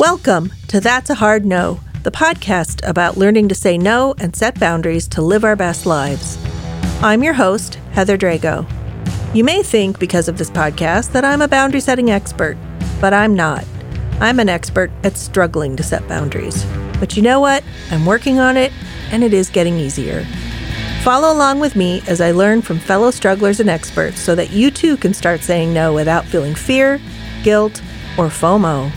Welcome to That's a Hard No, the podcast about learning to say no and set boundaries to live our best lives. I'm your host, Heather Drago. You may think, because of this podcast, that I'm a boundary setting expert, but I'm not. I'm an expert at struggling to set boundaries. But you know what? I'm working on it, and it is getting easier. Follow along with me as I learn from fellow strugglers and experts so that you too can start saying no without feeling fear, guilt, or FOMO.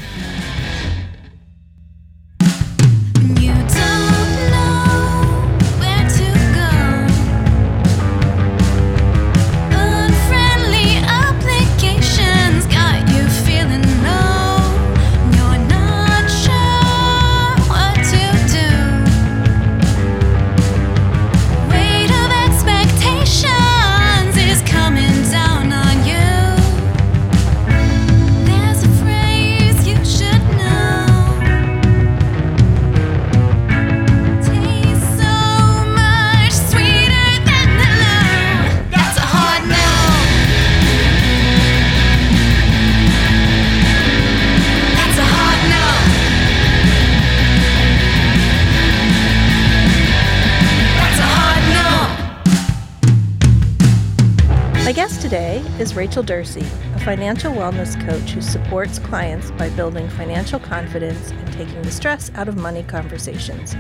Rachel Durci, a financial wellness coach who supports clients by building financial confidence and taking the stress out of money conversations.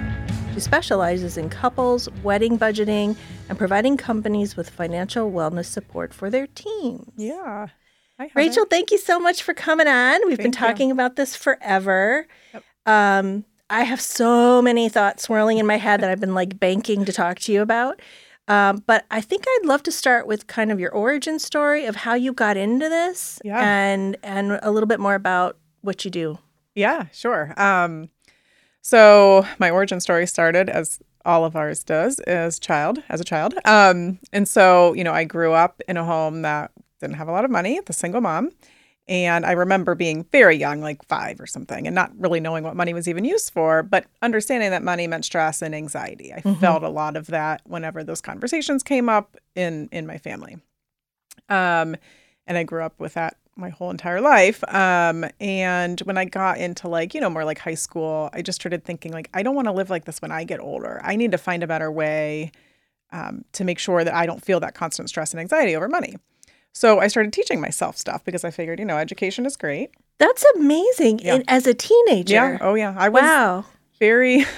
She specializes in couples, wedding budgeting, and providing companies with financial wellness support for their teams. Yeah. Hi, Rachel, thank you so much for coming on. We've been Thank you. talking about this forever. Yep. Um, I have so many thoughts swirling in my head that I've been like banking to talk to you about. Um, but I think I'd love to start with kind of your origin story of how you got into this, Yeah. and and a little bit more about what you do. Yeah, sure. Um, so my origin story started as all of ours does as child, as a child. Um, and so, you know, I grew up in a home that didn't have a lot of money, the single mom. And I remember being very young, like five or something, and not really knowing what money was even used for, but understanding that money meant stress and anxiety. I felt a lot of that whenever those conversations came up in in my family. Um, and I grew up with that my whole entire life. Um, and when I got into like, you know, more like high school, I just started thinking like, I don't want to live like this when I get older. I need to find a better way um, to make sure that I don't feel that constant stress and anxiety over money. So I started teaching myself stuff because I figured, you know, education is great. That's amazing. Yeah. And as a teenager, Yeah. Oh yeah. I was wow. very.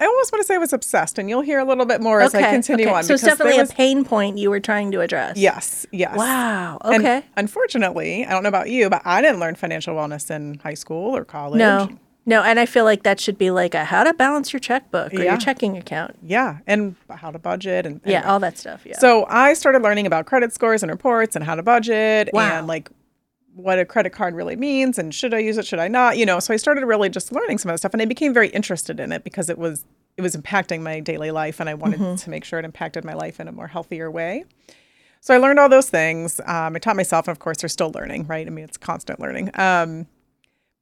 I almost want to say I was obsessed, and you'll hear a little bit more as I continue okay. on. So it's definitely was- a pain point you were trying to address. Yes. Yes. Wow. And Okay. unfortunately, I don't know about you, but I didn't learn financial wellness in high school or college. No, no, and I feel like that should be like a how to balance your checkbook or Yeah. your checking account. Yeah, and how to budget and Yeah, all that stuff. Yeah. So I started learning about credit scores and reports and how to budget Wow. and like what a credit card really means and should I use it, should I not? You know, so I started really just learning some of the stuff and I became very interested in it because it was it was impacting my daily life and I wanted Mm-hmm. to make sure it impacted my life in a more healthier way. So I learned all those things. Um, I taught myself, and of course, they're still learning, right? I mean, it's constant learning. Um,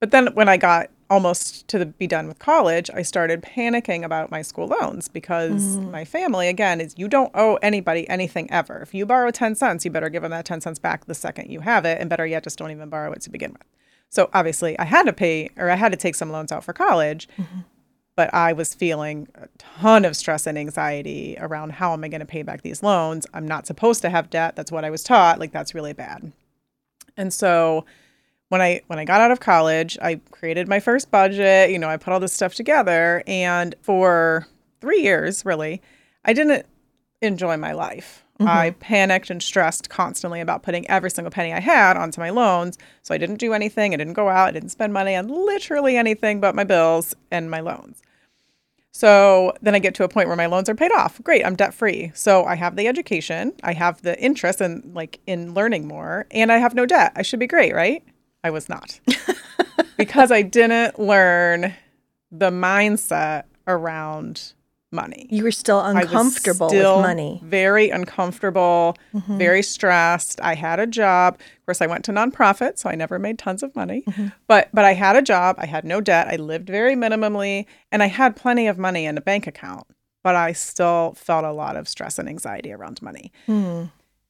but then when I got almost to the, be done with college, I started panicking about my school loans because mm-hmm. my family, again, is you don't owe anybody anything ever. If you borrow 10 cents, you better give them that 10 cents back the second you have it. And better yet, just don't even borrow it to begin with. So obviously, I had to pay or I had to take some loans out for college. Mm-hmm. But I was feeling a ton of stress and anxiety around how am I going to pay back these loans? I'm not supposed to have debt. That's what I was taught. Like, that's really bad. And so when I when I got out of college, I created my first budget, you know, I put all this stuff together and for 3 years really, I didn't enjoy my life. Mm-hmm. I panicked and stressed constantly about putting every single penny I had onto my loans. So I didn't do anything. I didn't go out. I didn't spend money on literally anything but my bills and my loans. So then I get to a point where my loans are paid off. Great, I'm debt free. So I have the education, I have the interest in like in learning more, and I have no debt. I should be great, right? I was not. because I didn't learn the mindset around money. you were still I was uncomfortable still with money. Very uncomfortable, Mm-hmm. very stressed. I had a job. Of course, I went to nonprofit, so I never made tons of money. Mm-hmm. But but I had a job. I had no debt. I lived very minimally, and I had plenty of money in a bank account. But I still felt a lot of stress and anxiety around money. Hmm.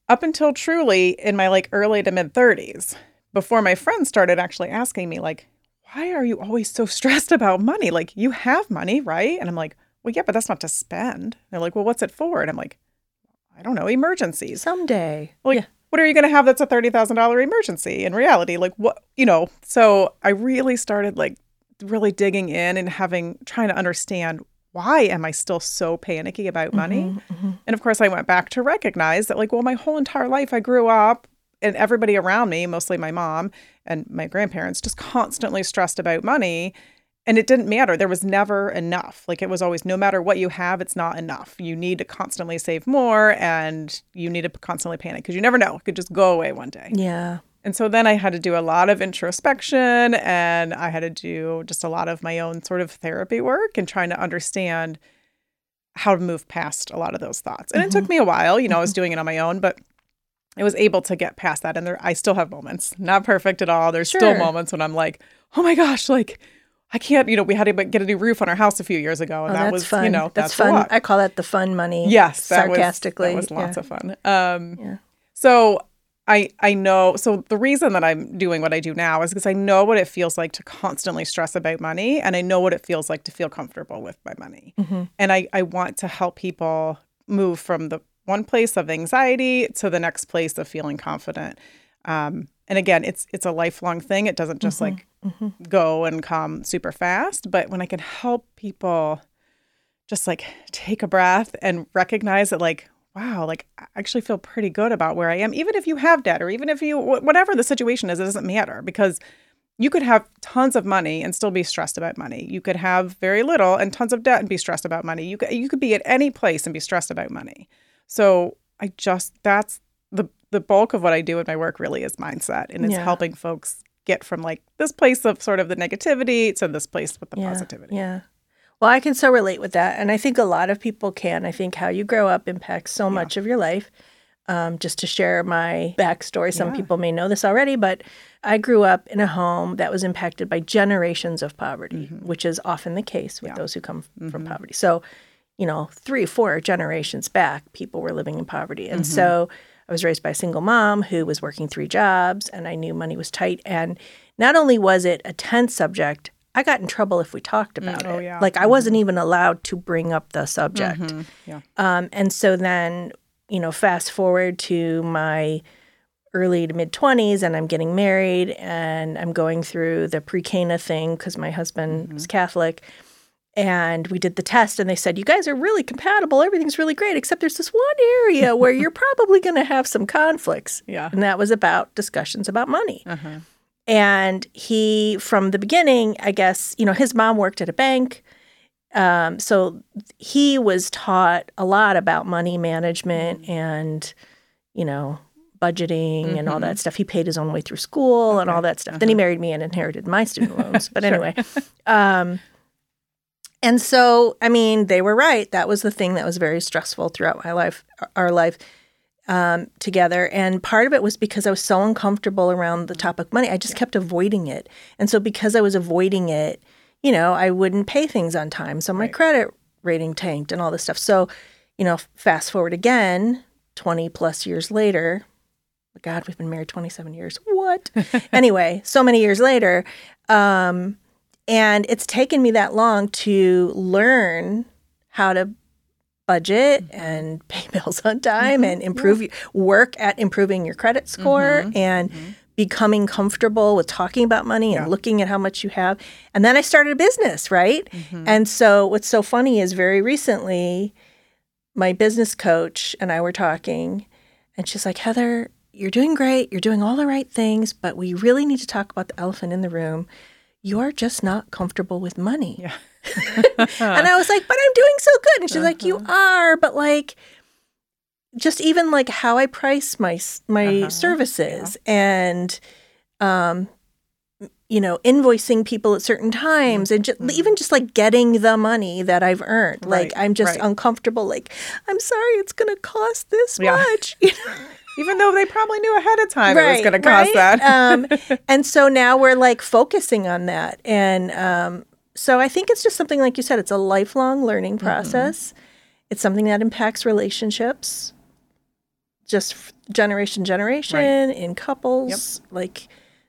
Up until truly in my like early to mid 30s, before my friends started actually asking me like, why are you always so stressed about money? Like, you have money, right? And I'm like, well, yeah, but that's not to spend. They're like, well, what's it for? And I'm like, I don't know, emergencies. Someday. Like, yeah. what are you going to have that's a $30,000 emergency in reality? Like, what, you know? So I really started like really digging in and having, trying to understand why am I still so panicky about money? Mm-hmm, mm-hmm. And of course, I went back to recognize that, like, well, my whole entire life I grew up and everybody around me, mostly my mom and my grandparents, just constantly stressed about money. And it didn't matter. There was never enough. Like it was always, no matter what you have, it's not enough. You need to constantly save more and you need to constantly panic because you never know. It could just go away one day. Yeah. And so then I had to do a lot of introspection and I had to do just a lot of my own sort of therapy work and trying to understand how to move past a lot of those thoughts. And it took mm-hmm. me a while, you know, I was mm-hmm. doing it on my own, but I was able to get past that. And there, I still have moments, not perfect at all. There's still moments when I'm like, oh my gosh, like I can't, you know, we had to get a new roof on our house a few years ago. And Oh, that was, fun. you know, that's, that's, fun. I call that the fun money. Yes, that sarcastically. Was, that was lots yeah. of fun. Um, Yeah. So I I know. So the reason that I'm doing what I do now is because I know what it feels like to constantly stress about money, and I know what it feels like to feel comfortable with my money. Mm-hmm. And I I want to help people move from the one place of anxiety to the next place of feeling confident. Um, and again, it's it's a lifelong thing. It doesn't just like go and come super fast. But when I can help people just like take a breath and recognize that like wow like i actually feel pretty good about where i am even if you have debt or even if you whatever the situation is it doesn't matter because you could have tons of money and still be stressed about money you could have very little and tons of debt and be stressed about money you could you could be at any place and be stressed about money so i just that's the the bulk of what i do in my work really is mindset and it's Yeah. helping folks get from like this place of sort of the negativity to this place with the yeah. positivity Yeah. Well, I can so relate with that. And I think a lot of people can. I think how you grow up impacts so much of your life. Um, just to share my backstory, some Yeah. people may know this already, but I grew up in a home that was impacted by generations of poverty, which is often the case with Mm-hmm. Yeah. those who come f- from poverty. So, you know, three, four generations back, people were living in poverty. And mm-hmm. so I was raised by a single mom who was working three jobs, and I knew money was tight. And not only was it a tense subject, I got in trouble if we talked mm, about oh, it. yeah. Like I mm-hmm. wasn't even allowed to bring up the subject. Mm-hmm. yeah Um, and so then, you know, fast forward to my early to mid 20s, and I'm getting married and I'm going through the pre Cana thing because my husband was Catholic. And we did the test, and they said, You guys are really compatible. Everything's really great, except there's this one area where you're probably going to have some conflicts. Yeah. And that was about discussions about money. uh-huh. And he, from the beginning, I guess, you know, his mom worked at a bank. Um, so he was taught a lot about money management and, you know, budgeting and all that stuff. He paid his own way through school and all that stuff. Then he married me and inherited my student loans. But anyway, um, and so, I mean, they were right. That was the thing that was very stressful throughout my life, our life um, together. And part of it was because I was so uncomfortable around the topic money. I just kept avoiding it. And so, because I was avoiding it, you know, I wouldn't pay things on time. So, my Right. credit rating tanked and all this stuff. So, you know, fast forward again, 20 plus years later. God, we've been married 27 years. What? anyway, so many years later. Um, and it's taken me that long to learn how to budget mm-hmm. and pay bills on time mm-hmm. and improve work at improving your credit mm-hmm. score and becoming comfortable with talking about money and Yeah. looking at how much you have. And then I started a business, right? And so what's so funny is very recently my business coach and I were talking and she's like, "Heather, you're doing great. You're doing all the right things, but we really need to talk about the elephant in the room. You're just not comfortable with money." Yeah. and I was like, but I'm doing so good. And she's like, you are, but like, just even like how I price my my Uh-huh. services and, um, you know, invoicing people at certain times and just, even just like getting the money that I've earned. Like I'm just right. uncomfortable. Like I'm sorry, it's going to cost this Yeah. much. You know? Even though they probably knew ahead of time it was going to cost right? that. um, and so now we're like focusing on that. And um, so I think it's just something, like you said, it's a lifelong learning Mm-hmm. process. It's something that impacts relationships, just f- generation generation in couples. Like,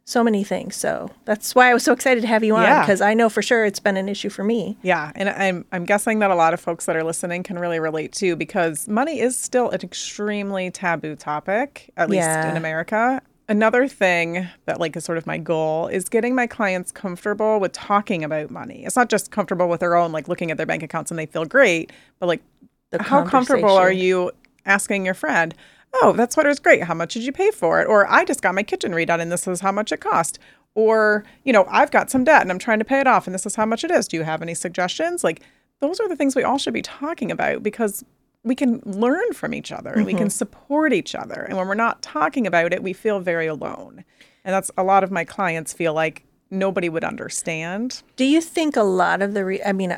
so many things. So that's why I was so excited to have you on Yeah. because I know for sure it's been an issue for me. Yeah, and I'm I'm guessing that a lot of folks that are listening can really relate too because money is still an extremely taboo topic, at least Yeah. in America. Another thing that like is sort of my goal is getting my clients comfortable with talking about money. It's not just comfortable with their own like looking at their bank accounts and they feel great, but like The how comfortable are you asking your friend, "Oh, that sweater's great. How much did you pay for it?" Or "I just got my kitchen redone and this is how much it cost." Or, you know, "I've got some debt and I'm trying to pay it off and this is how much it is. Do you have any suggestions?" Like those are the things we all should be talking about because we can learn from each other. We Mm-hmm. can support each other. And when we're not talking about it, we feel very alone. And that's a lot of my clients feel like nobody would understand. Do you think a lot of the re- I mean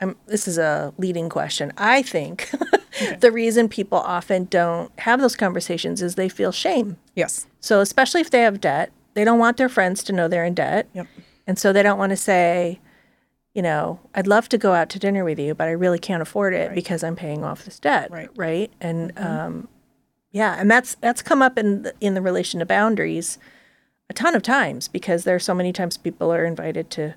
I'm this is a leading question. I think the reason people often don't have those conversations is they feel shame. Yes. So especially if they have debt, they don't want their friends to know they're in debt. Yep. And so they don't want to say, you know, I'd love to go out to dinner with you, but I really can't afford it because I'm paying off this debt. Right. Right. And um, yeah, and that's that's come up in the, in the relation to boundaries a ton of times because there are so many times people are invited to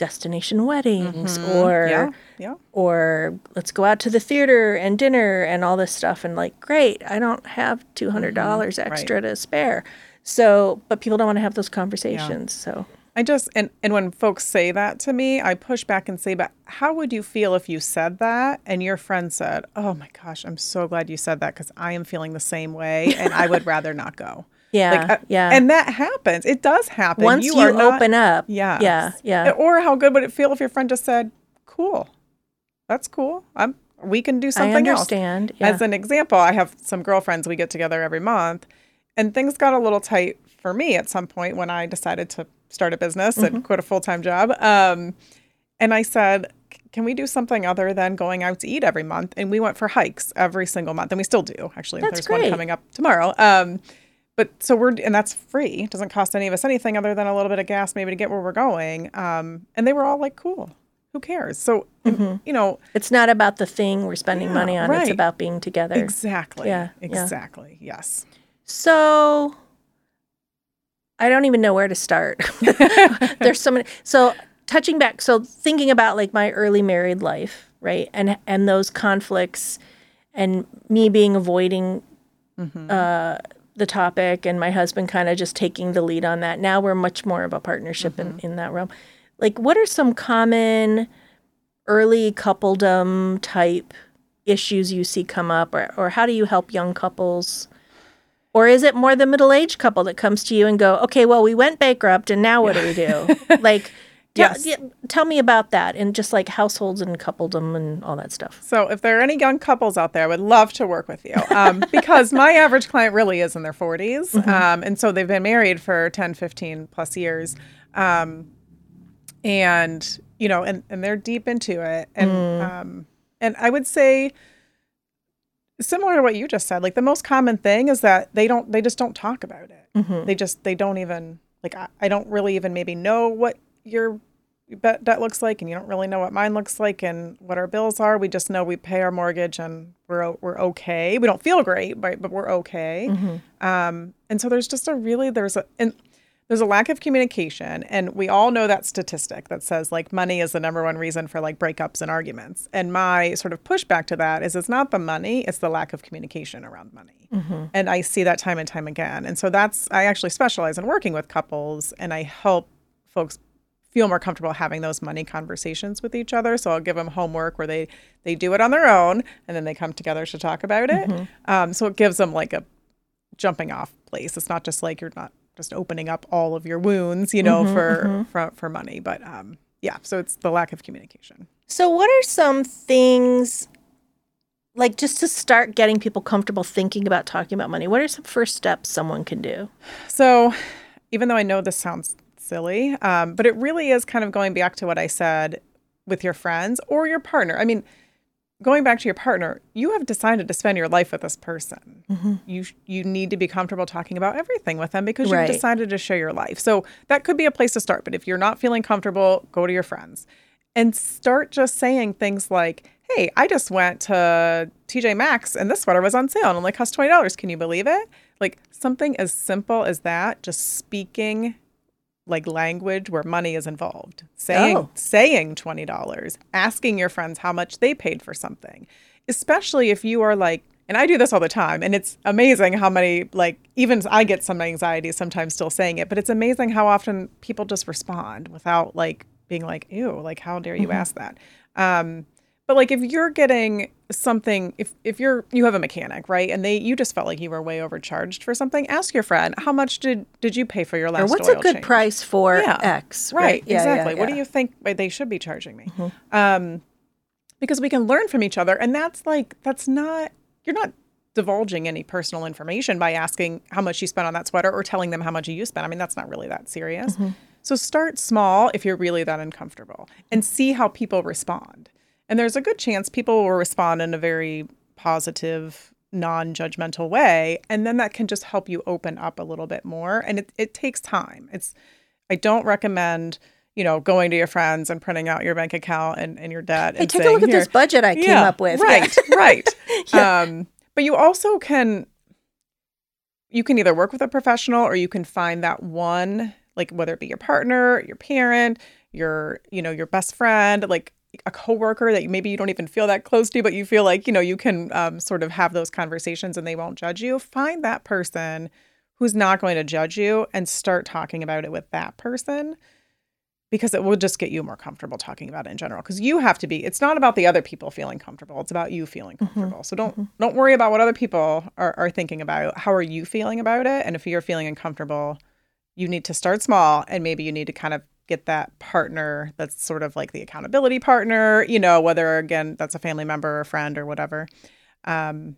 destination weddings mm-hmm. or Yeah. Yeah. or let's go out to the theater and dinner and all this stuff and like great i don't have $200 mm-hmm. extra to spare so but people don't want to have those conversations so I just and and when folks say that to me, I push back and say, "But how would you feel if you said that and your friend said, "Oh my gosh, I'm so glad you said that because I am feeling the same way and I would rather not go." Yeah Like, uh, yeah and that happens. It does happen. once you, are not- open up yeah, yeah yeah Or how good would it feel if your friend just said, "Cool, that's cool. I'm we can do i something else." understand yeah. As an example, I have some girlfriends we get together every month, and things got a little tight for me at some point when I decided to start a business Mm-hmm. and quit a full time job. Um, and I said, "Can we do something other than going out to eat every month?" And we went for hikes every single month, and we still do. Actually, That's there's one coming up tomorrow. Um, but so we're and that's free. It doesn't cost any of us anything other than a little bit of gas, maybe to get where we're going. Um, and they were all like, "Cool." Who cares? So, Mm-hmm. you know, it's not about the thing we're spending Yeah, money on it's about being together exactly. Yeah, yeah. Exactly. Yes. So I don't even know where to start. There's so many. So touching back, so thinking about like my early married life, right, and and those conflicts, and me being avoiding uh, the topic, and my husband kind of just taking the lead on that. Now we're much more of a partnership in mm-hmm. in that realm. Like, what are some common early coupledom type issues you see come up, or or how do you help young couples? Or is it more the middle aged couple that comes to you and go, okay, well, we went bankrupt and now what do we do? like, tell, Yes. yeah, tell me about that and just like households and coupledom and all that stuff. So, if there are any young couples out there, I would love to work with you um, because my average client really is in their 40s. Um, and so they've been married for 10, 15 plus years. Um, and, you know, and, and they're deep into it. And, um, and I would say, similar to what you just said, like the most common thing is that they don't, they just don't talk about it. They just, they don't even, like, I, I don't really even maybe know what your bet that looks like, and you don't really know what mine looks like and what our bills are. We just know we pay our mortgage and we're we're okay. We don't feel great, but but we're okay. Um, and so there's just a really there's a and there's a lack of communication, and we all know that statistic that says like money is the number one reason for like breakups and arguments. And my sort of pushback to that is it's not the money, it's the lack of communication around money. And I see that time and time again. And so that's I actually specialize in working with couples, and I help folks feel more comfortable having those money conversations with each other. So I'll give them homework where they they do it on their own and then they come together to talk about it. Um, so it gives them like a jumping off place. It's not just like you're not just opening up all of your wounds, you know, for, for for money, but um, yeah. So it's the lack of communication. So, what are some things like just to start getting people comfortable thinking about talking about money? What are some first steps someone can do? So, even though I know this sounds silly, um, but it really is kind of going back to what I said with your friends or your partner. I mean, going back to your partner, you have decided to spend your life with this person. You you need to be comfortable talking about everything with them because Right. you've decided to share your life. So that could be a place to start. But if you're not feeling comfortable, go to your friends and start just saying things like, "Hey, I just went to TJ Maxx and this sweater was on sale and only cost twenty dollars. Can you believe it?" Like something as simple as that, just speaking like language where money is involved. Saying Oh. saying $20, asking your friends how much they paid for something. Especially if you are like and I do this all the time and it's amazing how many like even I get some anxiety sometimes still saying it, but it's amazing how often people just respond without like being like, "Ew, like how dare you ask that?" Um but like if you're getting something if if you're you have a mechanic, right? And they you just felt like you were way overcharged for something, ask your friend, "How much did did you pay for your last or what's a good change?" price for Yeah. X? Right, Yeah, yeah, exactly. What do yeah. Mm-hmm. you think they should be charging me? Um, because we can learn from each other, and that's like that's not you're not divulging any personal information by asking how much you spent on that sweater or telling them how much you spent. I mean, that's not really that serious. Mm-hmm. So start small if you're really that uncomfortable, and see how people respond. And there's a good chance people will respond in a very positive non-judgmental way and then that can just help you open up a little bit more and it, it takes time it's I don't recommend, you know, going to your friends and printing out your bank account and, and your debt. Hey, and take a saying, look at this budget I came up with. Right, Yeah. right. Um, but you also can, you can either work with a professional or you can find that one, like whether it be your partner, your parent, your, you know, your best friend, like a coworker that maybe you don't even feel that close to, but you feel like, you know, you can um, sort of have those conversations and they won't judge you. Find that person who's not going to judge you and start talking about it with that person because it will just get you more comfortable talking about it in general. Because you have to be it's not about the other people feeling comfortable it's about you feeling comfortable. So don't don't worry about what other people are, are thinking about. How are you feeling about it? And if you're feeling uncomfortable you need to start small and maybe you need to kind of get that partner that's sort of like the accountability partner you know whether again that's a family member or a friend or whatever um,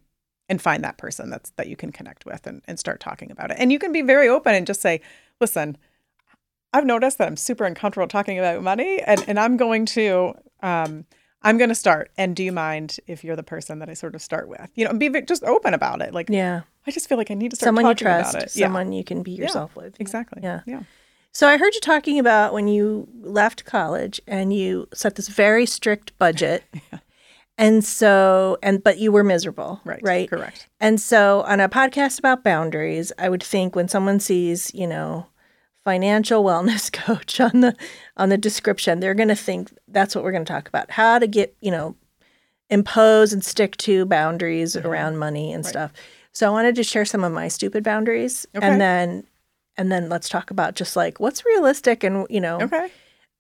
and find that person that's that you can connect with and, and start talking about it and you can be very open and just say listen I've noticed that I'm super uncomfortable talking about money, and, and I'm going to um, I'm going to start. And do you mind if you're the person that I sort of start with? You know, be just open about it. Like, Yeah. I just feel like I need to start Someone you trust, about it. Yeah, someone you can be yourself with. exactly. Yeah. yeah, So I heard you talking about when you left college and you set this very strict budget. And so and but you were miserable, right, Right. correct. And so on a podcast about boundaries, I would think when someone sees, you know, financial wellness coach on the on the description, they're going to think that's what we're going to talk about. How to get, you know, impose and stick to boundaries mm-hmm. around money and Right. stuff. So I wanted to share some of my stupid boundaries Okay. and then and then let's talk about just like what's realistic and you know Okay,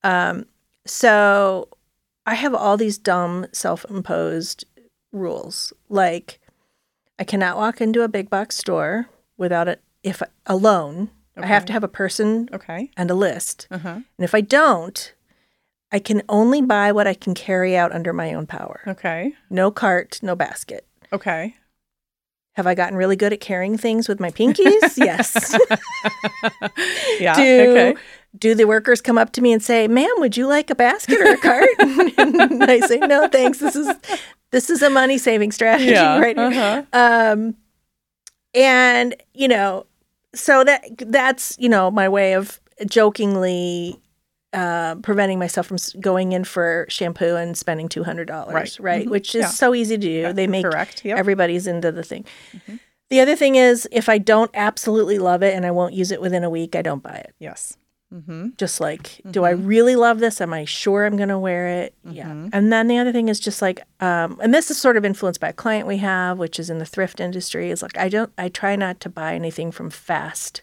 um, so I have all these dumb self-imposed rules. Like I cannot walk into a big box store without it if alone. okay. I have to have a person okay, and a list. uh huh, And if I don't, I can only buy what I can carry out under my own power. okay, No cart, no basket. okay. Have I gotten really good at carrying things with my pinkies? yes. yeah, do okay. do the workers come up to me and say, "Ma'am, would you like a basket or a cart?" and I say, "No, thanks. This is this is a money saving strategy Yeah, right uh-huh. Um, and you know, so that that's you know my way of jokingly uh, preventing myself from going in for shampoo and spending two hundred dollars, Right. right? Mhm. Which is Yeah. so easy to do. they make correct. Yep. everybody's into the thing. The other thing is, if I don't absolutely love it and I won't use it within a week, I don't buy it yes. Mm-hmm. just like do i really love this am i sure i'm going to wear it yeah and then the other thing is just like um, and this is sort of influenced by a client we have which is in the thrift industry is like i don't i try not to buy anything from fast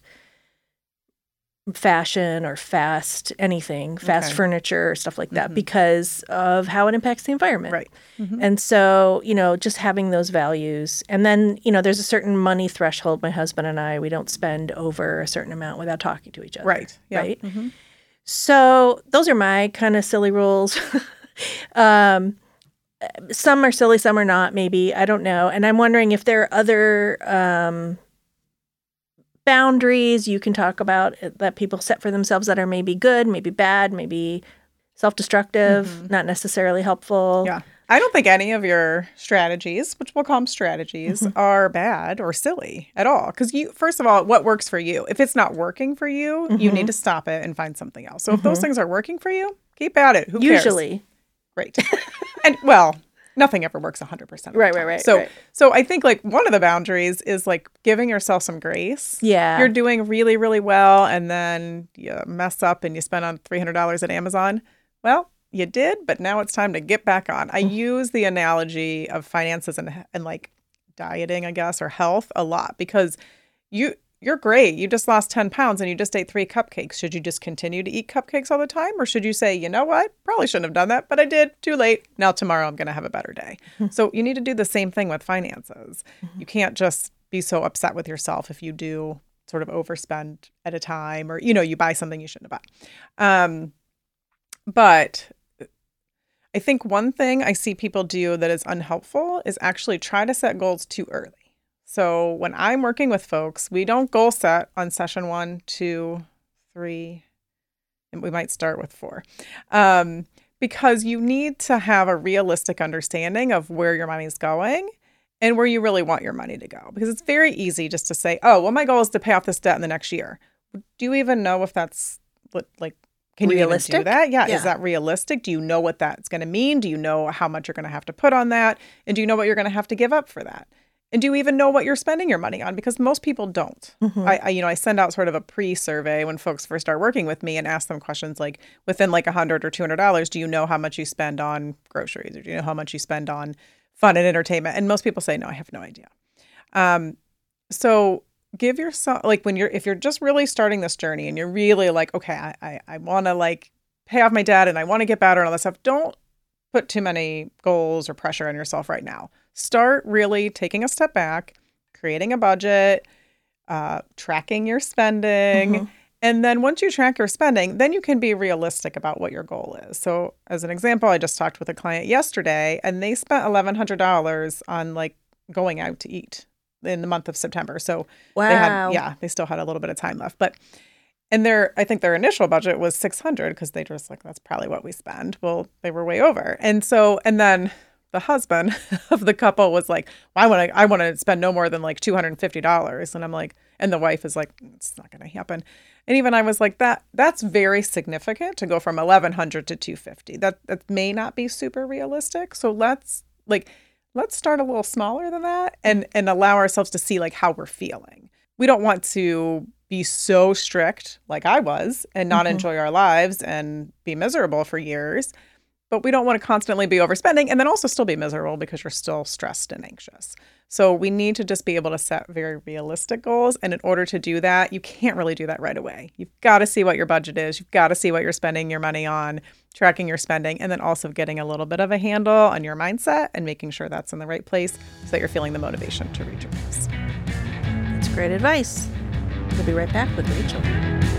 fashion or fast anything fast Okay. furniture or stuff like that because of how it impacts the environment Right. Mhm. and so, you know, just having those values. And then, you know, there's a certain money threshold. My husband and I, we don't spend over a certain amount without talking to each other. Right. Yeah. Right. Mhm. So those are my kind of silly rules. um, some are silly, some are not, maybe. I don't know. And I'm wondering if there are other um, boundaries you can talk about uh, that people set for themselves that are maybe good, maybe bad, maybe self destructive, not necessarily helpful. Yeah. I don't think any of your strategies, which we'll call them strategies, Mm-hmm. are bad or silly at all. Because you, first of all, what works for you? If it's not working for you, you Mm-hmm. need to stop it and find something else. So if those things are working for you, keep at it. Who cares? Usually. Great. and well, nothing ever works 100% of the Right, right, right, so right. so i think like one of the boundaries is like giving yourself some grace. Yeah. you're doing really really well and then you mess up and you spend on $300 at amazon. Well you did but now it's time to get back on. I mm. use the analogy of finances and, and like dieting i guess or health a lot because you you're great. You just lost 10 pounds and you just ate three cupcakes. Should you just continue to eat cupcakes all the time or should you say you know what? Probably shouldn't have done that but i did. Too late. Now tomorrow i'm going to have a better day. So you need to do the same thing with finances. You can't just be so upset with yourself if you do sort of overspend at a time or you know you buy something you shouldn't have bought. Um, but i think one thing i see people do that is unhelpful is actually try to set goals too early so when i'm working with folks we don't goal set on session one two three and we might start with four um, because you need to have a realistic understanding of where your money is going and where you really want your money to go. Because it's very easy just to say, oh, well, my goal is to pay off this debt in the next year. Do you even know if that's like, can you even do that? Yeah. Yeah. Is that realistic? Do you know what that's going to mean? Do you know how much you're going to have to put on that? And do you know what you're going to have to give up for that? And do you even know what you're spending your money on? Because most people don't. Mm-hmm. I, I, you know, I send out sort of a pre-survey when folks first start working with me and ask them questions like, within like a hundred or two hundred dollars, do you know how much you spend on groceries, or do you know how much you spend on fun and entertainment? And most people say, no, I have no idea. Um, so give yourself like when you're if you're just really starting this journey and you're really like, okay, I I, I want to like pay off my debt and I want to get better and all that stuff. Don't put too many goals or pressure on yourself right now. Start really taking a step back, creating a budget, uh, tracking your spending. Mhm. And then once you track your spending, then you can be realistic about what your goal is. So, as an example, I just talked with a client yesterday and they spent $1,100 on like going out to eat in the month of September. So, Wow. they had, yeah, they still had a little bit of time left. But, and their, I think their initial budget was 600 because they just like, that's probably what we spend. Well, they were way over. And so, and then the husband of the couple was like, well, I want to, I want to spend no more than like $250. And I'm like, and the wife is like, it's not going to happen. And even I was like, that, that's very significant to go from 1100 to 250. That, that may not be super realistic. So let's like, let's start a little smaller than that and, and allow ourselves to see like how we're feeling. We don't want to be so strict like I was and not Mhm. enjoy our lives and be miserable for years. But we don't want to constantly be overspending and then also still be miserable because you're still stressed and anxious. So we need to just be able to set very realistic goals. And in order to do that, you can't really do that right away. You've got to see what your budget is. You've got to see what you're spending your money on, tracking your spending, and then also getting a little bit of a handle on your mindset and making sure that's in the right place so that you're feeling the motivation to reach your goals. That's great advice. We'll be right back with Rachel.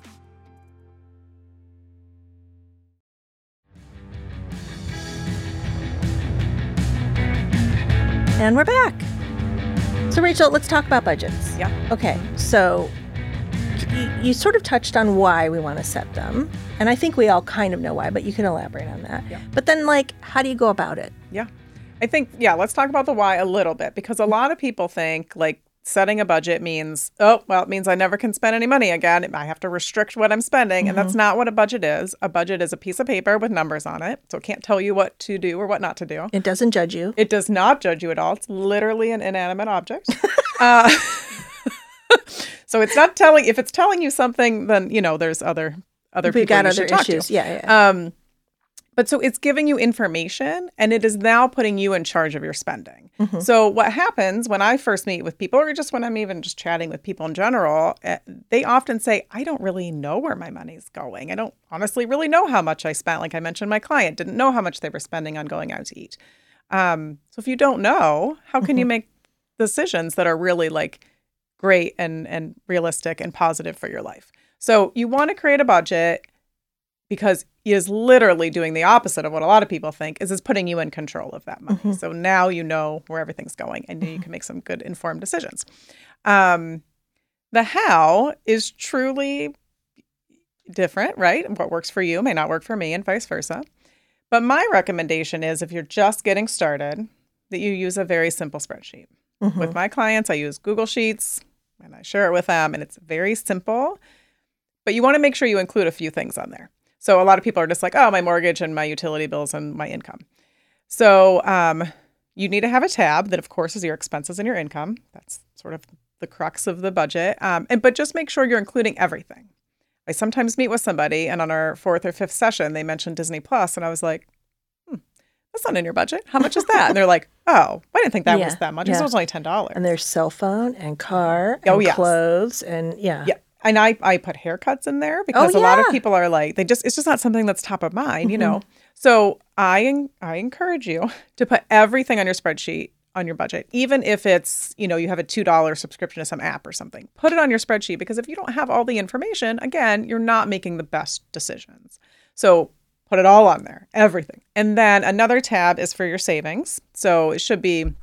And we're back. So, Rachel, let's talk about budgets. Yeah. Okay, so you sort of touched on why we want to set them, and I think we all kind of know why, but you can elaborate on that. Yeah. But then, like, how do you go about it? Yeah. I think, yeah, let's talk about the why a little bit because a lot of people think like setting a budget means, oh, well, it means I never can spend any money again. I have to restrict what I'm spending. And that's not what a budget is. A budget is a piece of paper with numbers on it. So it can't tell you what to do or what not to do. It doesn't judge you. It does not judge you at all. It's literally an inanimate object. uh, so it's not telling, if it's telling you something, then, you know, there's other, other We people got other issues. Yeah, yeah. Um, but so it's giving you information and it is now putting you in charge of your spending. Mm-hmm. So what happens when I first meet with people or just when I'm even just chatting with people in general, eh, they often say, I don't really know where my money's going. I don't honestly really know how much I spent. Like I mentioned, my client didn't know how much they were spending on going out to eat. Um, so if you don't know, how can you make decisions that are really like great and and realistic and positive for your life? So you want to create a budget because he is literally doing the opposite of what a lot of people think is is putting you in control of that money. Mm-hmm. So now you know where everything's going and you mm-hmm. can make some good informed decisions. Um, the how is truly different, right? What works for you may not work for me and vice versa. But my recommendation is if you're just getting started, that you use a very simple spreadsheet. With mm-hmm. my clients, I use Google Sheets and I share it with them, and it's very simple. But you want to make sure you include a few things on there. So a lot of people are just like, oh, my mortgage and my utility bills and my income. So um, you need to have a tab that, of course, is your expenses and your income. That's sort of the crux of the budget. Um, and but just make sure you're including everything. I sometimes meet with somebody, and on our fourth or fifth session, they mentioned Disney Plus, and I was like, hmm, "That's not in your budget. How much is that?" and they're like, "Oh, I didn't think that was that much. yeah. It was only ten dollars." and there's cell phone and car Oh, and yes. clothes and yeah. Yeah. And I, I put haircuts in there because a lot of Oh, people are like, they just, it's just not something that's top of mind, you Mm-hmm. know? So I, I encourage you to put everything on your spreadsheet on your budget, even if it's, you know, you have a $2 subscription to some app or something, put it on your spreadsheet because if you don't have all the information, again, you're not making the best decisions. So put it all on there, everything. And then another tab is for your savings. So it should be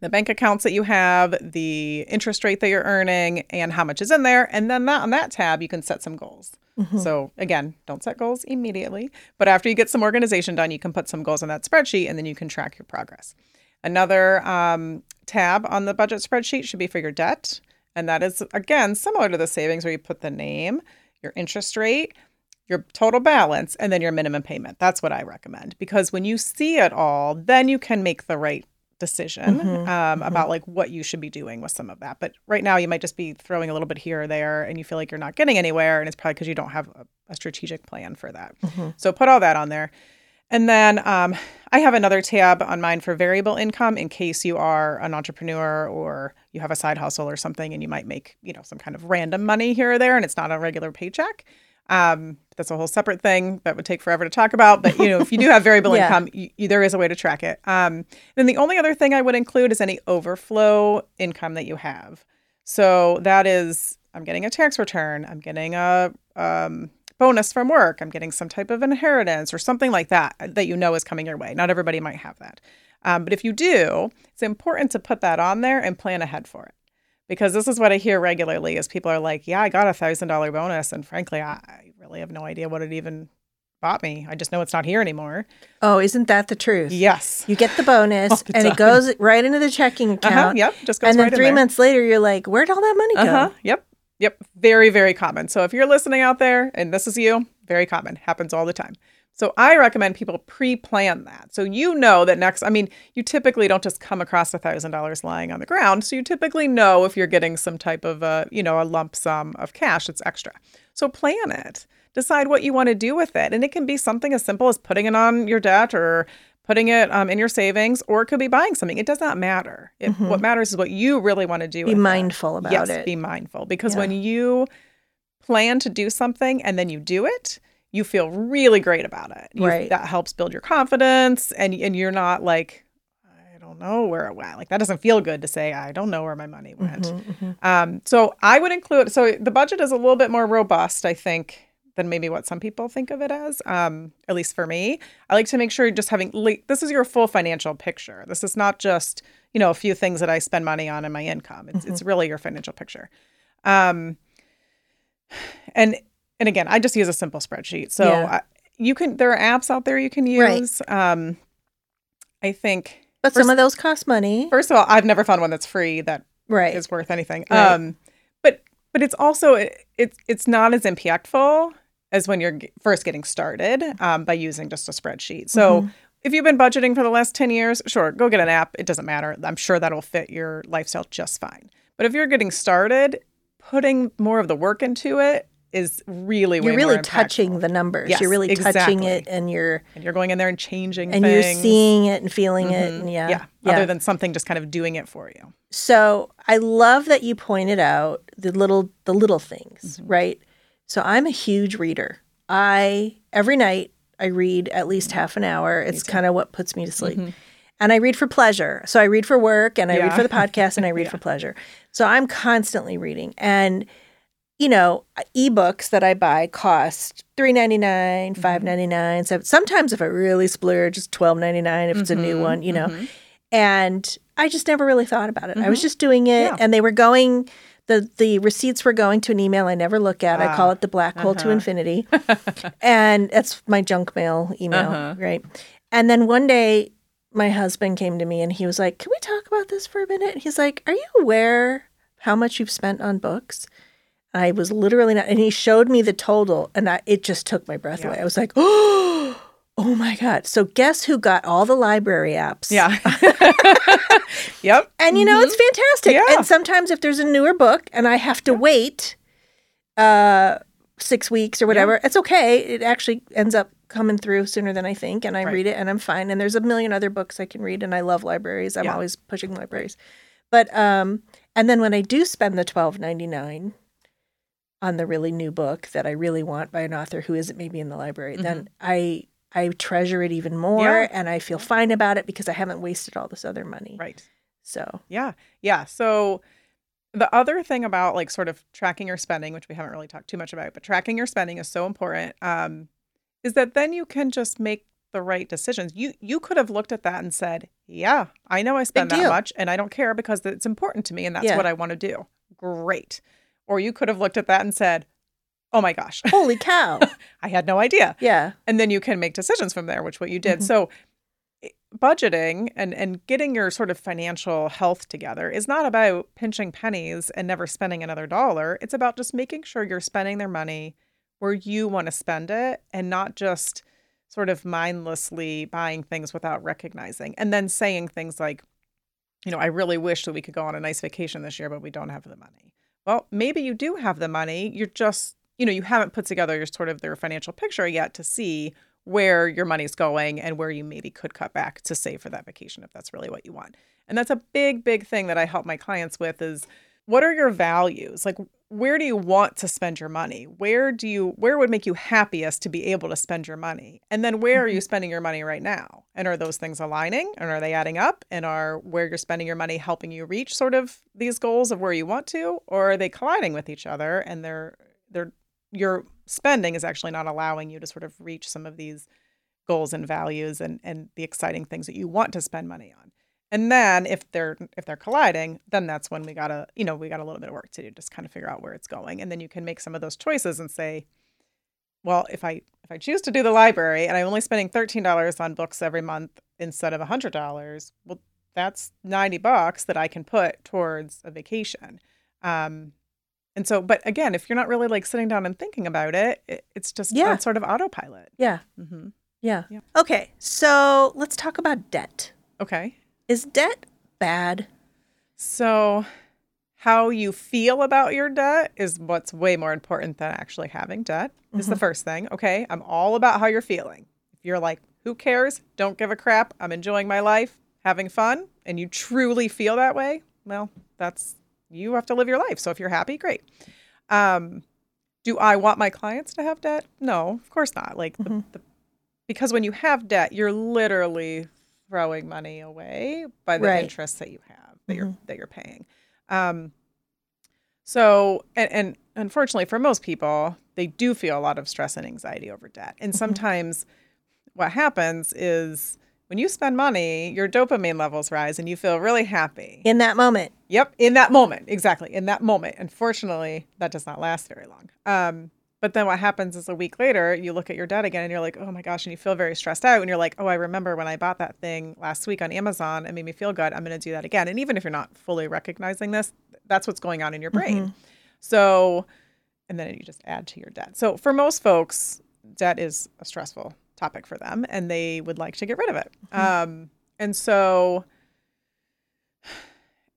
the bank accounts that you have, the interest rate that you're earning, and how much is in there. And then that on that tab, you can set some goals. So again, don't set goals immediately, but after you get some organization done, you can put some goals on that spreadsheet, and then you can track your progress. Another um, tab on the budget spreadsheet should be for your debt, and that is again similar to the savings, where you put the name, your interest rate, your total balance, and then your minimum payment. That's what I recommend because when you see it all, then you can make the right decision um, about like what you should be doing with some of that. But right now, you might just be throwing a little bit here or there, and you feel like you're not getting anywhere, and it's probably because you don't have a, a strategic plan for that. So put all that on there. And then um, I have another tab on mine for variable income in case you are an entrepreneur or you have a side hustle or something and you might make, you know, some kind of random money here or there and it's not a regular paycheck. Um, that's a whole separate thing that would take forever to talk about. But, you know, if you do have variable Yeah. income, you, you, there is a way to track it. Um, then the only other thing I would include is any overflow income that you have. So that is, I'm getting a tax return, I'm getting a um, bonus from work, I'm getting some type of inheritance or something like that that you know is coming your way. Not everybody might have that. Um, but if you do, it's important to put that on there and plan ahead for it. Because this is what I hear regularly is people are like, yeah, I got a thousand dollar bonus. And frankly, I, I really have no idea what it even bought me. I just know it's not here anymore. Oh, isn't that the truth? Yes. You get the bonus the and it goes right into the checking account. Uh-huh. Yep. Just goes and then right in three months later, you're like, where'd all that money go? Uh-huh. Yep. Yep. Very, very common. So if you're listening out there and this is you, very common. Happens all the time. So I recommend people pre-plan that. So you know that next I mean, you typically don't just come across a thousand dollars lying on the ground. So you typically know if you're getting some type of a, you know, a lump sum of cash that's extra. So plan it. Decide what you want to do with it. And it can be something as simple as putting it on your debt or putting it um, in your savings, or it could be buying something. It does not matter. It, What matters is what you really want to do. Be mindful about yes, it. be mindful because Yeah. when you plan to do something and then you do it, you feel really great about it. You- Right. That helps build your confidence, and and you're not like, I don't know where it went. Like that doesn't feel good to say I don't know where my money went. Mm-hmm, Um, so I would include. So the budget is a little bit more robust, I think, than maybe what some people think of it as. Um, at least for me, I like to make sure you're just having. Like, this is your full financial picture. This is not just you know a few things that I spend money on in my income. It's it's really your financial picture. Um, and and again, I just use a simple spreadsheet. So Yeah. I, you can there are apps out there you can Right. use. Um, I think But First- some of those cost money. first of all, I've never found one that's free that right. is worth anything. Right. Um, but but it's also it, it's it's not as impactful as when you're first getting started um, by using just a spreadsheet. So Mhm. if you've been budgeting for the last ten years, sure, go get an app. It doesn't matter. I'm sure that'll fit your lifestyle just fine. But if you're getting started, putting more of the work into it is really You're really touching the numbers. Yes, you're really touching it and you're and you're going in there and changing things. and things. you're seeing it and feeling it Mhm. and yeah. yeah. Other than something just kind of doing it for you. So I love that you pointed out the little the little things, Mm-hmm. right? So I'm a huge reader. I every night I read at least half an hour. It's kind of what puts me to sleep. And I read for pleasure. So I read for work and I read Mm-hmm. For the podcast and I read Yeah. for pleasure. So I'm constantly reading. And you know, ebooks that I buy cost three ninety nine, Mm-hmm. five ninety nine. So sometimes if I really splurge, it's twelve ninety nine if it's a Mm-hmm. new one, you know. And I just never really thought about it. I was just doing it Mm-hmm. Yeah. and they were going the the receipts were going to an email I never look at. I Ah, call it the black hole to uh-huh. infinity. and that's my junk mail email, Uh-huh. right? And then one day my husband came to me and he was like, "Can we talk about this for a minute?" He's like, "Are you aware how much you've spent on books?" I was literally not, and he showed me the total, and I, it just took my breath Yeah. away. I was like, "Oh, oh my god!" So guess who got all the library apps? Yeah. yep. and you know it's fantastic. Mm-hmm. Yeah. And sometimes if there's a newer book and I have to wait, uh, six weeks or whatever, it's okay. It actually ends up coming through sooner than I think, and I Right. read it and I'm fine. And there's a million other books I can read, and I love libraries. I'm Yeah. always pushing libraries. But um, and then when I do spend the twelve ninety nine on the really new book that I really want by an author who isn't maybe in the library, then I I treasure it even more. Yeah. and I feel fine about it because I haven't wasted all this other money. Right. So Yeah. Yeah. So the other thing about like sort of tracking your spending, which we haven't really talked too much about, but tracking your spending is so important, um, is that then you can just make the right decisions. You you could have looked at that and said, Yeah, I know I spend that much and I don't care because it's important to me and that's Yeah. what I want to do. Great. Or you could have looked at that and said, Oh my gosh, holy cow. I had no idea. Yeah. and then you can make decisions from there which what you did Mhm. so budgeting and and getting your sort of financial health together is not about pinching pennies and never spending another dollar it's about just making sure you're spending their money where you want to spend it and not just sort of mindlessly buying things without recognizing and then saying things like you know i really wish that we could go on a nice vacation this year but we don't have the money well maybe you do have the money you're just you know you haven't put together your sort of their financial picture yet to see where your money's going and where you maybe could cut back to save for that vacation if that's really what you want. And that's a big big thing that i help my clients with is what are your values? Like where do you want to spend your money? Where do you where would make you happiest to be able to spend your money? And then where are you mm-hmm. spending your money right now? And are those things aligning? And are they adding up? And are where you're spending your money helping you reach sort of these goals of where you want to? Or are they colliding with each other and they're they're your spending is actually not allowing you to sort of reach some of these goals and values and and the exciting things that you want to spend money on. And then if they're if they're colliding then that's when we gotta you know we got a little bit of work to do just kind of figure out where it's going. And then you can make some of those choices and say well if i if i choose to do the library and i'm only spending $13 on books every month instead of $100 well that's 90 bucks that i can put towards a vacation. Um and so but again if you're not really like sitting down and thinking about it, it it's just Yeah. sort of autopilot Yeah. Mm-hmm. Yeah. Yeah. Okay. So let's talk about debt. okay Is debt bad? So, how you feel about your debt is what's way more important than actually having debt, is the first thing. Okay. I'm all about how you're feeling. If you're like, who cares? Don't give a crap. I'm enjoying my life, having fun, and you truly feel that way, well, that's you have to live your life. So, if you're happy, great. Um, do I want my clients to have debt? No, of course not. Like, the, the, because when you have debt, you're literally throwing money away by the Right. interest that you have that you're that you're paying. Um, so and, and unfortunately for most people, they do feel a lot of stress and anxiety over debt. And sometimes what happens is when you spend money, your dopamine levels rise and you feel really happy. In that moment. Yep, in that moment, exactly. In that moment. Unfortunately, that does not last very long. Um, but then what happens is a week later, you look at your debt again and you're like, oh my gosh, and you feel very stressed out. And you're like, oh, I remember when I bought that thing last week on Amazon. It made me feel good. I'm going to do that again. And even if you're not fully recognizing this, that's what's going on in your brain. So, and then you just add to your debt. So for most folks, debt is a stressful topic for them and they would like to get rid of it. Um, and so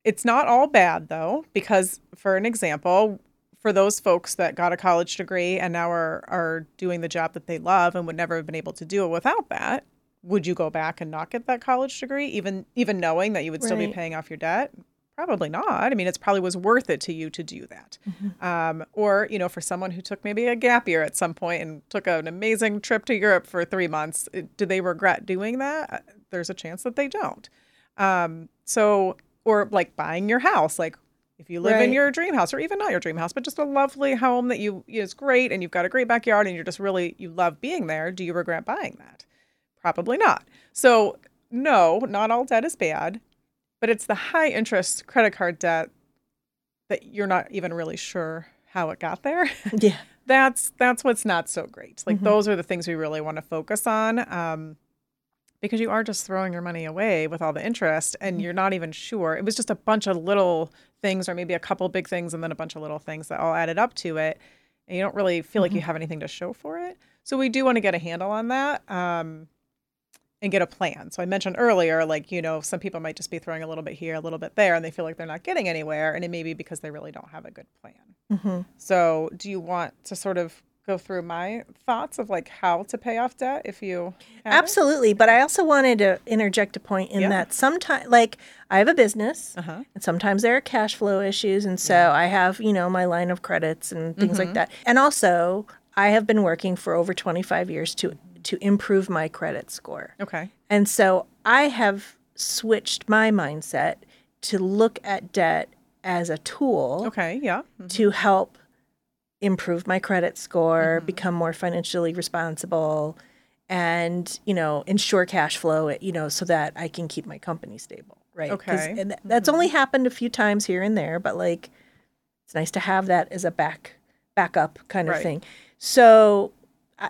it's not all bad though, because for an example, for those folks that got a college degree and now are, are doing the job that they love and would never have been able to do it without that, would you go back and not get that college degree, even even knowing that you would still be paying off your debt? Probably not. I mean, it's probably was worth it to you to do that. Um, or, you know, for someone who took maybe a gap year at some point and took an amazing trip to Europe for three months, do they regret doing that? Uh, There's a chance that they don't. Um, so, or like buying your house, like if you live in your dream house or even not your dream house, but just a lovely home that you is great and you've got a great backyard and you're just really you love being there, do you regret buying that? Probably not. So, no, not all debt is bad, but it's the high interest credit card debt that you're not even really sure how it got there. Yeah. that's that's what's not so great. Like those are the things we really want to focus on. Um, because you are just throwing your money away with all the interest and you're not even sure. It was just a bunch of little things or maybe a couple big things and then a bunch of little things that all added up to it. And you don't really feel like you have anything to show for it. So we do want to get a handle on that. Um, and get a plan. So I mentioned earlier, like, you know, some people might just be throwing a little bit here, a little bit there, and they feel like they're not getting anywhere. And it may be because they really don't have a good plan. Mm-hmm. So do you want to sort of go through my thoughts of like how to pay off debt if you have it? Absolutely. But I also wanted to interject a point in Yeah. that sometimes, like, I have a business. Uh-huh. And sometimes there are cash flow issues. And so I have, you know, my line of credits and things Mm-hmm. like that. And also, I have been working for over 25 years to to improve my credit score. Okay. And so I have switched my mindset to look at debt as a tool Okay. Yeah. Mhm. to help improve my credit score, Mm-hmm. become more financially responsible, and you know ensure cash flow. You know so that I can keep my company stable, right? Okay. Mm-hmm. and th- that's only happened a few times here and there, but like it's nice to have that as a back backup kind of Right. thing. So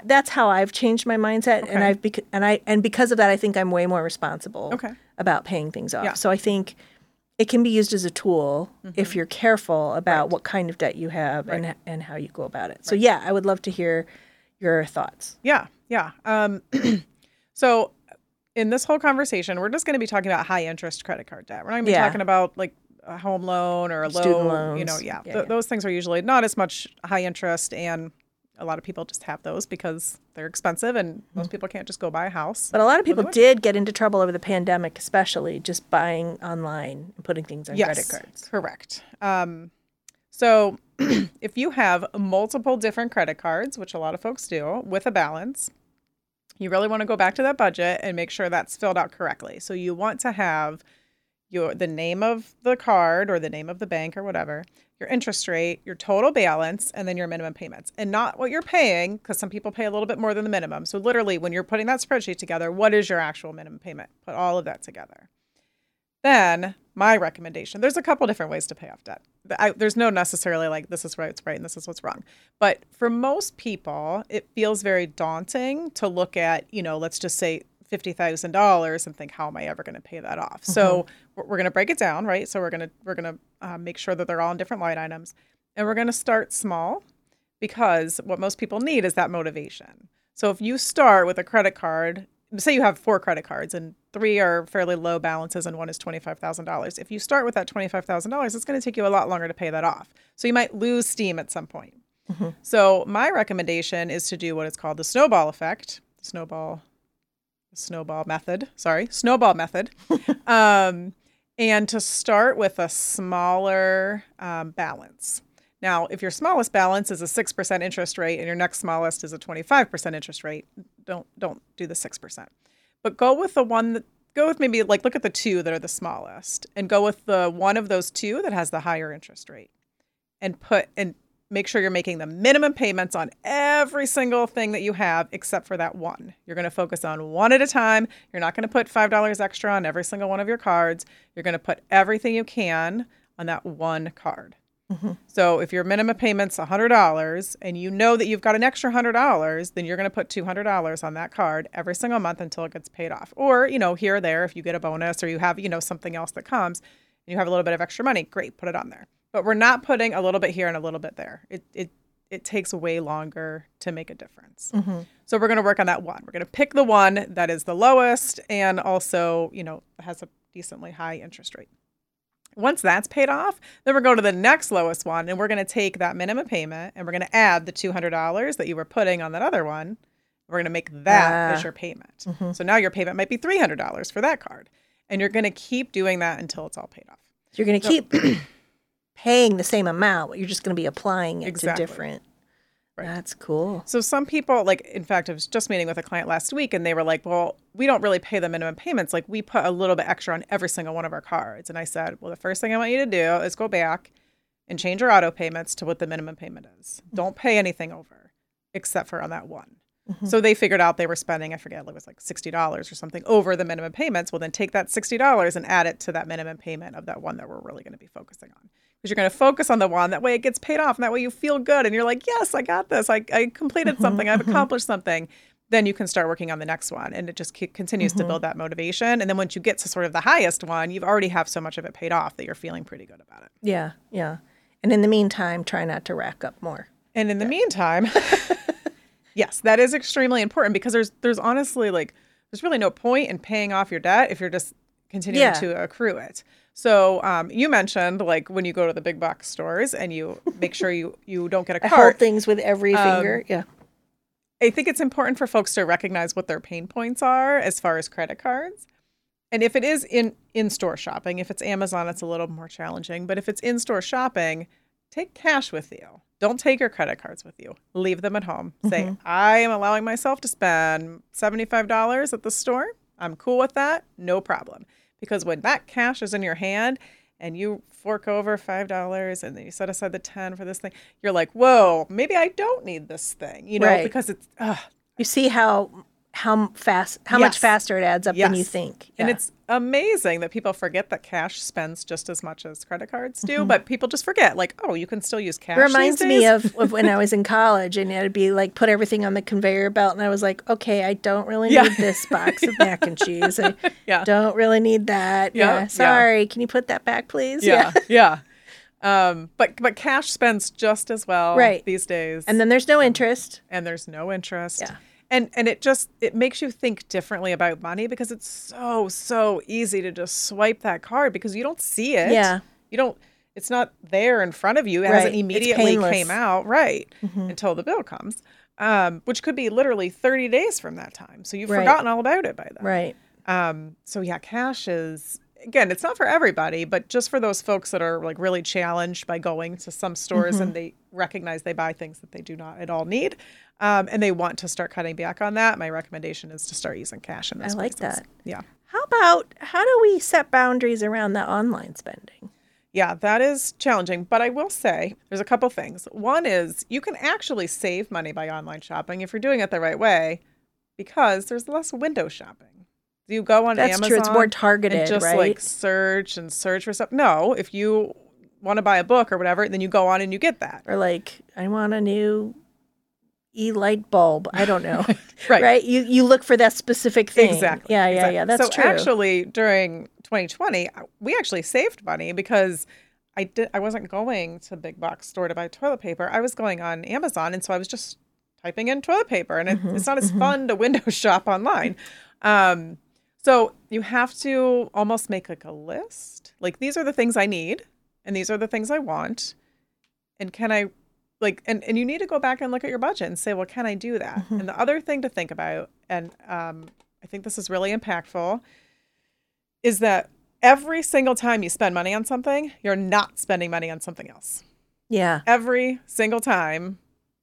that's how I've changed my mindset, and I've bec- and I and because of that, I think I'm way more responsible Okay. about paying things off. Yeah. So I think it can be used as a tool Mm-hmm. if you're careful about what kind of debt you have and and how you go about it. So yeah, I would love to hear your thoughts. Yeah. Yeah. Um, so in this whole conversation, we're just going to be talking about high interest credit card debt. We're not going to be Yeah. talking about like a home loan or a Student low, you know, yeah, Yeah, th- yeah. those things are usually not as much high interest and a lot of people just have those because they're expensive and Mm-hmm. most people can't just go buy a house. But a lot of people did get into trouble over the pandemic, especially just buying online and putting things on credit cards. Correct. Um, so if you have multiple different credit cards, which a lot of folks do, with a balance, you really want to go back to that budget and make sure that's filled out correctly. So you want to have your the name of the card or the name of the bank or whatever, your interest rate, your total balance, and then your minimum payments. And not what you're paying, because some people pay a little bit more than the minimum. So literally when you're putting that spreadsheet together, what is your actual minimum payment? Put all of that together. Then my recommendation, there's a couple different ways to pay off debt. I, there's no necessarily like this is what's right and this is what's wrong. But for most people, it feels very daunting to look at, you know, let's just say $50,000 and think, how am I ever going to pay that off? So we're, going to break it down, right? So we're going to, we're going to uh, make sure that they're all in different line items and we're going to start small because what most people need is that motivation. So if you start with a credit card, say you have four credit cards and three are fairly low balances and one is $25,000. If you start with that $25,000, it's going to take you a lot longer to pay that off. So you might lose steam at some point. So my recommendation is to do what is called the snowball effect, snowball snowball method, sorry, snowball method. um, and to start with a smaller um, balance. Now, if your smallest balance is a 6% interest rate and your next smallest is a 25% interest rate, don't don't do the 6%. But go with the one that go with maybe like look at the two that are the smallest and go with the one of those two that has the higher interest rate. And put and make sure you're making the minimum payments on every single thing that you have except for that one. You're going to focus on one at a time. You're not going to put $5 extra on every single one of your cards. You're going to put everything you can on that one card. Mm-hmm. So if your minimum payment's $100 and you know that you've got an extra $100, then you're going to put $200 on that card every single month until it gets paid off. Or, you know, here or there if you get a bonus or you have, you know, something else that comes and you have a little bit of extra money, great, put it on there. But we're not putting a little bit here and a little bit there. It it it takes way longer to make a difference. So we're going to work on that one. We're going to pick the one that is the lowest and also, you know, has a decently high interest rate. Once that's paid off, then we're going to the next lowest one and we're going to take that minimum payment and we're going to add the $200 that you were putting on that other one. We're going to make that as Ah. your payment. So now your payment might be $300 for that card. And you're going to keep doing that until it's all paid off. You're going to keep paying the same amount. You're just going to be applying it Exactly. to different. Right. That's cool. So some people, like, in fact, I was just meeting with a client last week, and they were like, "Well, we don't really pay the minimum payments. Like, we put a little bit extra on every single one of our cards." And I said, "Well, the first thing I want you to do is go back and change your auto payments to what the minimum payment is. Mm-hmm. Don't pay anything over, except for on that one." So they figured out they were spending, I forget, it was like sixty dollars or something over the minimum payments. Well, then take that sixty dollars and add it to that minimum payment of that one that we're really going to be focusing on. Because you're going to focus on the one that way it gets paid off and that way you feel good and you're like yes i got this. I, I completed mm-hmm. something. I've mm-hmm. accomplished something. Then you can start working on the next one and it just ke- continues to mm-hmm. build that motivation. And then once you get to sort of the highest one you've already have so much of it paid off that you're feeling pretty good about it. Yeah, yeah. And in the meantime, try not to rack up more. and in the meantime yes that is extremely important because there's there's honestly like there's really no point in paying off your debt if you're just continuing Yeah. to accrue it so um, you mentioned like when you go to the big box stores and you make sure you you don't get a cart I hold things with every Um, finger. Yeah. I think it's important for folks to recognize what their pain points are as far as credit cards. And if it is in in-store shopping, if it's Amazon, it's a little more challenging, but if it's in-store shopping, take cash with you. Don't take your credit cards with you. Leave them at home. Say, mm-hmm. "I am allowing myself to spend $75 at the store. I'm cool with that. No problem." Because when that cash is in your hand and you fork over $5 and then you set aside the 10 for this thing, you're like, "Whoa, maybe I don't need this thing." You know, Right. because it's ugh, You see how how fast how much faster it adds up than you Yes. think. And it's amazing that people forget that cash spends just as much as credit cards do, but people just forget, like, oh, you can still use cash. It reminds me of, of when I was in college and it'd be like put everything on the conveyor belt and I was like, okay, I don't really Yeah. need this box of mac and cheese. I Yeah. don't really need that. Yeah, Yeah. yeah. Sorry. Can you put that back, please? yeah, yeah. Um, but but cash spends just as well Right. these days, And then there's no interest. and there's no interest. Yeah. And and it just it makes you think differently about money because it's so so easy to just swipe that card because you don't see it. Yeah. You don't it's not there in front of you. It Right. hasn't immediately came out, right, until the bill comes. Um, which could be literally 30 days from that time. So you've Right. forgotten all about it by then. Right. Um, so yeah, cash is again, it's not for everybody, but just for those folks that are like really challenged by going to some stores Mm-hmm. and they recognize they buy things that they do not at all need, um, and they want to start cutting back on that. My recommendation is to start using cash in those I like places. that. Yeah, How about how do we set boundaries around the online spending? yeah, that is challenging. But I will say there's a couple things. One is you can actually save money by online shopping if you're doing it the right way, because there's less window shopping. You go on Amazon. That's Amazon. true. It's more targeted, and just right? like search and search for stuff. No, if you want to buy a book or whatever, then you go on and you get that. or like, I want a new e light bulb. I don't know. Right. Right. You you look for that specific thing. Exactly. Yeah, yeah, exactly. yeah. That's so true. actually, during 2020, we actually saved money because I did. I wasn't going to big box store to buy toilet paper. I was going on Amazon, and so I was just typing in toilet paper, and it, Mm-hmm, it's not as fun to window shop online. Um, so you have to almost make like a list. Like these are the things I need, and these are the things I want, and can I like and, and you need to go back and look at your budget and say well can i do that Mm-hmm. and the other thing to think about and um, i think this is really impactful is that every single time you spend money on something you're not spending money on something else yeah. every single time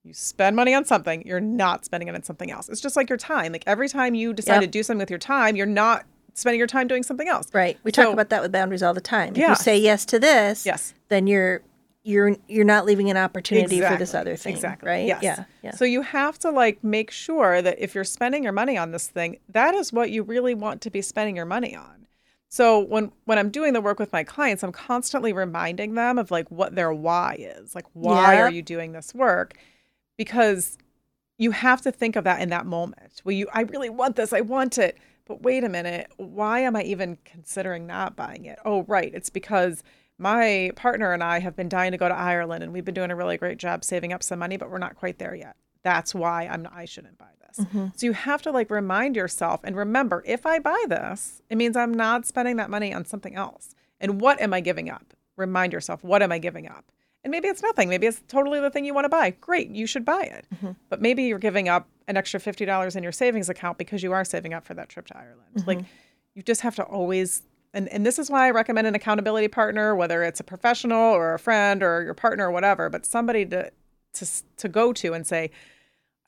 you spend money on something you're not spending it on something else it's just like your time like every time you decide Yep. to do something with your time you're not spending your time doing something else Right. We talk about that with boundaries all the time. If Yeah. you say yes to this, yes then you're you're you're not leaving an opportunity for this other thing. Exactly. Right? Yes. Yeah. Yeah. So you have to like make sure that if you're spending your money on this thing, that is what you really want to be spending your money on. So when when I'm doing the work with my clients, I'm constantly reminding them of like what their why is. Like why Yeah. are you doing this work? Because you have to think of that in that moment. Well, you I really want this. I want it. But wait a minute, why am I even considering not buying it? Oh, right. It's because my partner and I have been dying to go to Ireland and we've been doing a really great job saving up some money, but we're not quite there yet. That's why I'm I shouldn't buy this. Mm-hmm. So you have to like remind yourself and remember if I buy this, it means I'm not spending that money on something else. And what am I giving up? Remind yourself, what am I giving up? And maybe it's nothing. Maybe it's totally the thing you want to buy. Great, you should buy it. Mm-hmm. But maybe you're giving up an extra $50 in your savings account because you are saving up for that trip to Ireland. Mm-hmm. Like you just have to always and, and this is why I recommend an accountability partner, whether it's a professional or a friend or your partner or whatever, but somebody to to to go to and say,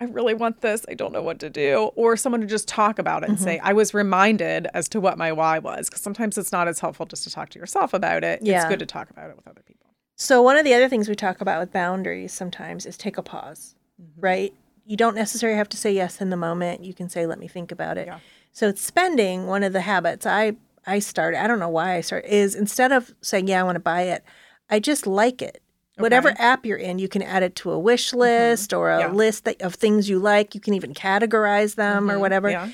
I really want this. I don't know what to do. Or someone to just talk about it and say, mm-hmm. I was reminded as to what my why was. Because sometimes it's not as helpful just to talk to yourself about it. Yeah. It's good to talk about it with other people. So one of the other things we talk about with boundaries sometimes is take a pause, Mm-hmm. right? You don't necessarily have to say yes in the moment. You can say, "Let me think about it." Yeah. So it's spending. One of the habits I I started. I don't know why I started is instead of saying, "Yeah, I want to buy it," I just like it. Whatever app you're in, you can add it to a wish list or a Mm-hmm. Yeah. list that, of things you like. You can even categorize them or Mhm. whatever Yeah.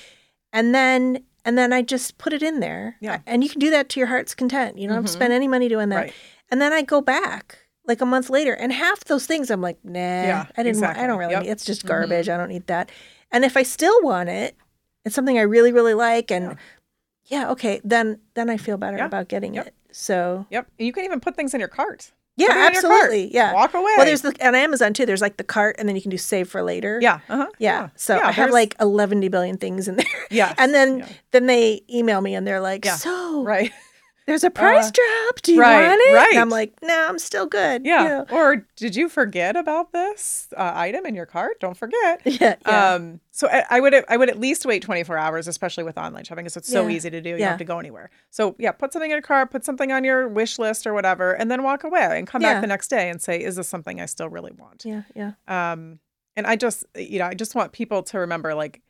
and then and then I just put it in there. Yeah. And you can do that to your heart's content. You don't have to Mhm. spend any money doing that. Right. And then I go back like a month later, and half those things I'm like, nah, Yeah, I didn't. Want, I don't really. Yep. Need, it's just Mhm. garbage. I don't need that. And if I still want it, it's something I really really like, and yeah, okay, then then I feel better Yeah. about getting Yep. it. So Yep. And you can even put things in your cart. yeah, Put it in your cart. absolutely, yeah. Walk away. Well, there's the on Amazon too. There's like the cart, and then you can do save for later. yeah. Uh-huh. Yeah. So Yeah, I have like 11 billion things in there. Yeah. And then yeah. then they email me and they're like, Yeah. "So right. There's a price Uh, drop. Do you right, want it?" right. And I'm like, "No, I'm still good." Yeah. Or did you forget about this uh, item in your cart? Don't forget. Yeah. Yeah. Um, so I, I would I would at least wait 24 hours, especially with online shopping, because it's so Yeah. easy to do. You Yeah. don't have to go anywhere. So yeah, put something in your cart, put something on your wish list or whatever, and then walk away and come back the next day and say, "Is this something I still really want?" yeah. Yeah. Um, and I just you know I just want people to remember like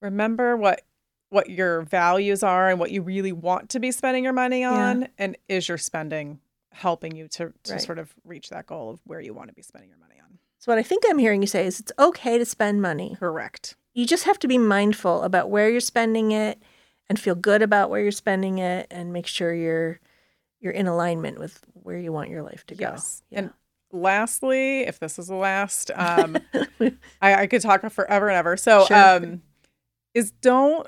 remember what what your values are and what you really want to be spending your money Yeah. on, and is your spending helping you to to Right. sort of reach that goal of where you want to be spending your money on? So what I think I'm hearing you say is it's okay to spend money. Correct. You just have to be mindful about where you're spending it and feel good about where you're spending it and make sure you're you're in alignment with where you want your life to go. Yes. Yeah. And lastly, if this is the last, um, I, I could talk forever and ever. So, Sure. um, is don't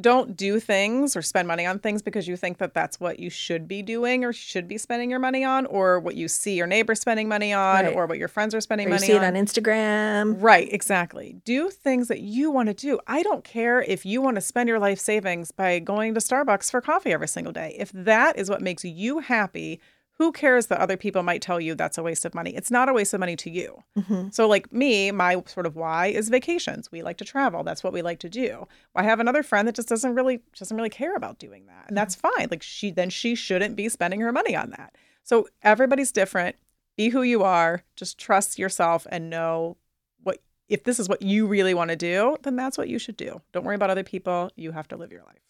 don't do things or spend money on things because you think that that's what you should be doing or should be spending your money on, or what you see your neighbor spending money on, Right. or what your friends are spending Or you money see it on. on Instagram. Right, exactly. Do things that you want to do. I don't care if you want to spend your life savings by going to Starbucks for coffee every single day. If that is what makes you happy, who cares that other people might tell you that's a waste of money? It's not a waste of money to you. Mhm. So, like me, my sort of why is vacations. We like to travel. That's what we like to do. I have another friend that just doesn't really doesn't really care about doing that, and that's fine. Like she then she shouldn't be spending her money on that. So everybody's different. Be who you are. Just trust yourself and know what if this is what you really want to do, then that's what you should do. Don't worry about other people. You have to live your life.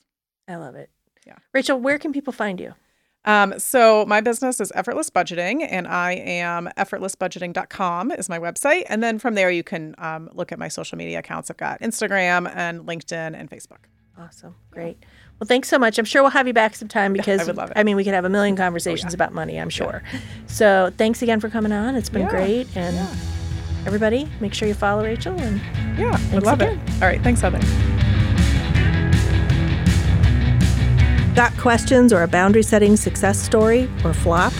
I love it. Yeah. Rachel, where can people find you? Um, so my business is Effortless Budgeting, and I am effortlessbudgeting.com is my website. And then from there, you can um, look at my social media accounts. I've got Instagram and LinkedIn and Facebook. Awesome. Great. Well, thanks so much. I'm sure we'll have you back sometime because would love it. Oh, I mean, we could have a million conversations about money, I'm sure. So, thanks again for coming on. It's been Yeah. great. And Yeah. everybody, make sure you follow Rachel and Yeah, would love again. it. All right, thanks, Heather. Got questions or a boundary setting success story or flop?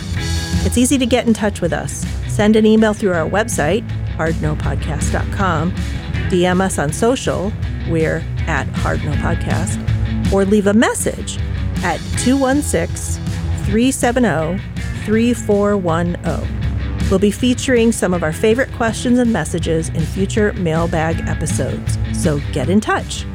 It's easy to get in touch with us. Send an email through our website, hardnopodcast.com, DM us on social, we're at hardnopodcast, or leave a message at 216 370 3410. We'll be featuring some of our favorite questions and messages in future mailbag episodes, so get in touch.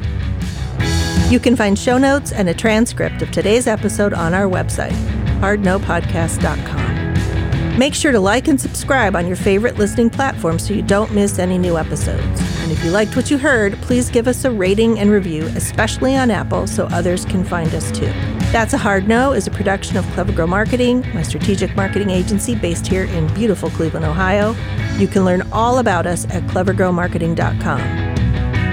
You can find show notes and a transcript of today's episode on our website, hardnopodcast.com. Make sure to like and subscribe on your favorite listening platform so you don't miss any new episodes. And if you liked what you heard, please give us a rating and review, especially on Apple, so others can find us too. That's a Hard No is a production of Clever Girl Marketing, my strategic marketing agency based here in beautiful Cleveland, Ohio. You can learn all about us at clevergirlmarketing.com.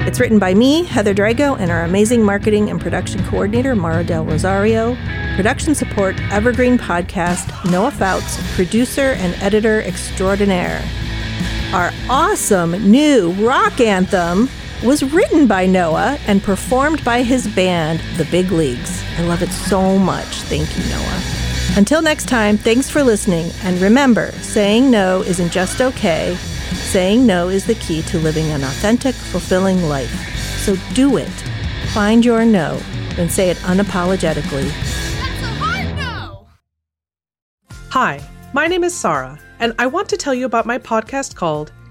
It's written by me, Heather Drago, and our amazing marketing and production coordinator, Mara Del Rosario. Production support, Evergreen Podcast, Noah Fouts, producer and editor extraordinaire. Our awesome new rock anthem was written by Noah and performed by his band, The Big Leagues. I love it so much. Thank you, Noah. Until next time, thanks for listening. And remember, saying no isn't just okay. Saying no is the key to living an authentic, fulfilling life. So do it. Find your no and say it unapologetically. That's a hard no! Hi, my name is Sarah, and I want to tell you about my podcast called